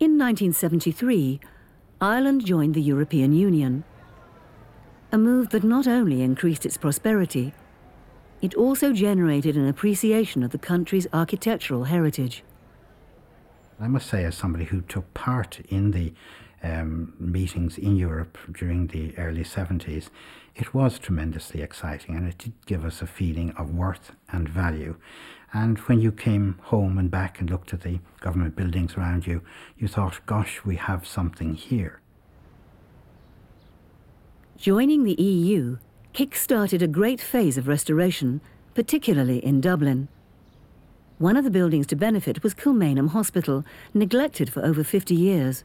In 1973, Ireland joined the European Union, a move that not only increased its prosperity, it also generated an appreciation of the country's architectural heritage. I must say, as somebody who took part in the um, meetings in Europe during the early 70s, it was tremendously exciting and it did give us a feeling of worth and value. And when you came home and back and looked at the government buildings around you, you thought, gosh, we have something here. Joining the EU kick-started a great phase of restoration, particularly in Dublin. One of the buildings to benefit was Kilmainham Hospital, neglected for over 50 years.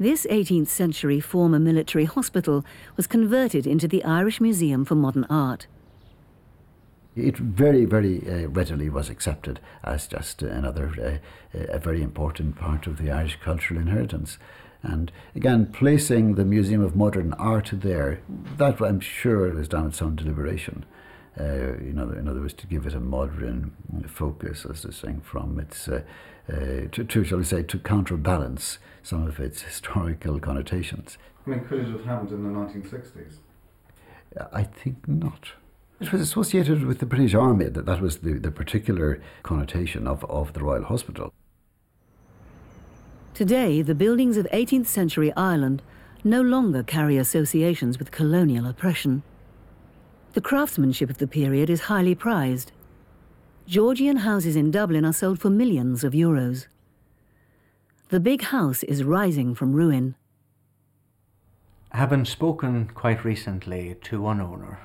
This 18th century former military hospital was converted into the Irish Museum for Modern Art. It very, very uh, readily was accepted as just another uh, a very important part of the Irish cultural inheritance. And again, placing the Museum of Modern Art there, that I'm sure was done with some deliberation. Uh, you know, in other words, to give it a modern focus, as they're saying, from its, uh, uh, to, to, shall we say, to counterbalance some of its historical connotations. I mean, could it have happened in the 1960s? I think not. It was associated with the British Army, that, that was the, the particular connotation of, of the Royal Hospital. Today, the buildings of 18th century Ireland no longer carry associations with colonial oppression. The craftsmanship of the period is highly prized. Georgian houses in Dublin are sold for millions of euros. The big house is rising from ruin. Having spoken quite recently to one owner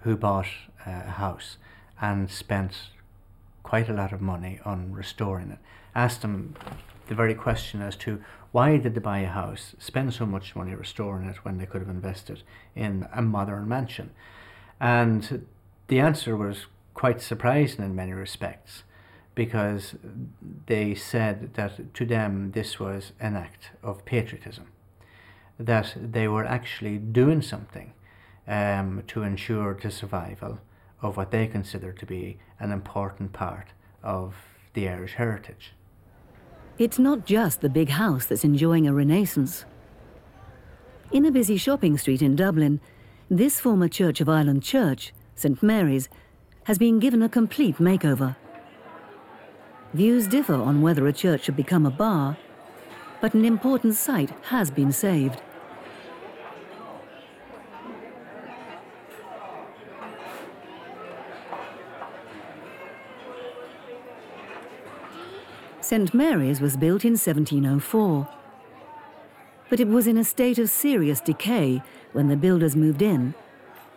who bought uh, a house and spent quite a lot of money on restoring it. Asked him the very question as to why did they buy a house, spend so much money restoring it when they could have invested in a modern mansion? And the answer was quite surprising in many respects because they said that to them this was an act of patriotism, that they were actually doing something um, to ensure the survival of what they consider to be an important part of the Irish heritage. It's not just the big house that's enjoying a renaissance. In a busy shopping street in Dublin, this former Church of Ireland church, St Mary's, has been given a complete makeover. Views differ on whether a church should become a bar, but an important site has been saved. St Mary's was built in 1704. But it was in a state of serious decay when the builders moved in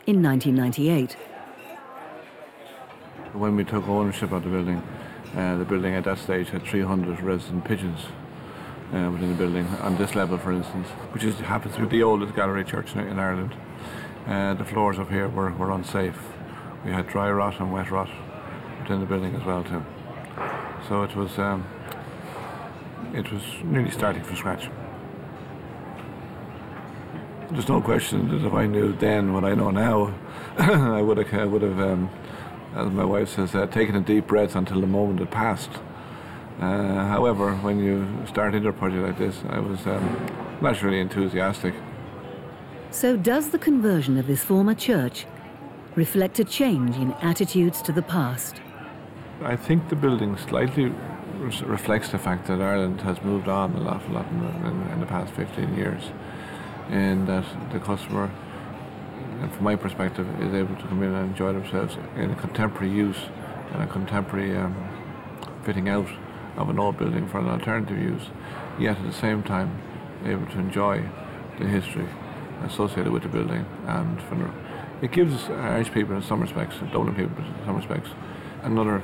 in 1998. When we took ownership of the building, uh, the building at that stage had 300 resident pigeons uh, within the building, on this level, for instance, which is, happens to be the oldest gallery church in, in Ireland. Uh, the floors up here were, were unsafe. We had dry rot and wet rot within the building as well too. So it was um, it was nearly starting from scratch. There's no question that if I knew then what I know now, I would have, I would have um, as my wife says, uh, taken a deep breath until the moment had passed. Uh, however, when you start into a project like this, I was um, naturally enthusiastic. So, does the conversion of this former church reflect a change in attitudes to the past? I think the building slightly reflects the fact that Ireland has moved on an awful lot in, in, in the past 15 years, and that the customer, from my perspective, is able to come in and enjoy themselves in a contemporary use and a contemporary um, fitting out of an old building for an alternative use, yet at the same time able to enjoy the history associated with the building and it gives Irish people in some respects, Dublin people in some respects, another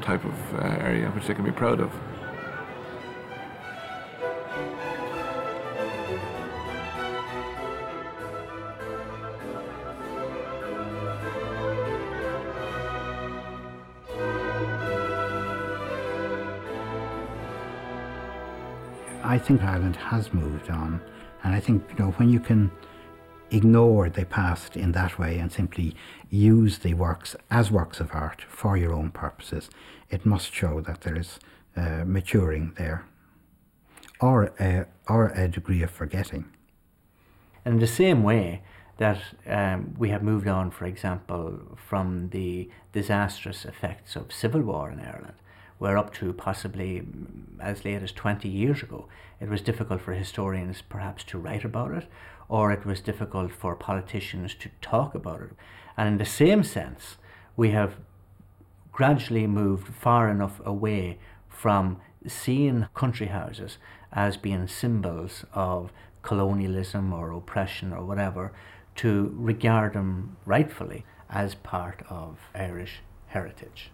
type of uh, area which they can be proud of. I think Ireland has moved on, and I think you know when you can ignore the past in that way and simply use the works as works of art for your own purposes, it must show that there is uh, maturing there. or a, or a degree of forgetting. And in the same way that um, we have moved on, for example, from the disastrous effects of civil war in Ireland, where up to possibly mm, as late as 20 years ago, it was difficult for historians perhaps to write about it, or it was difficult for politicians to talk about it. And in the same sense, we have gradually moved far enough away from seeing country houses as being symbols of colonialism or oppression or whatever to regard them rightfully as part of Irish heritage.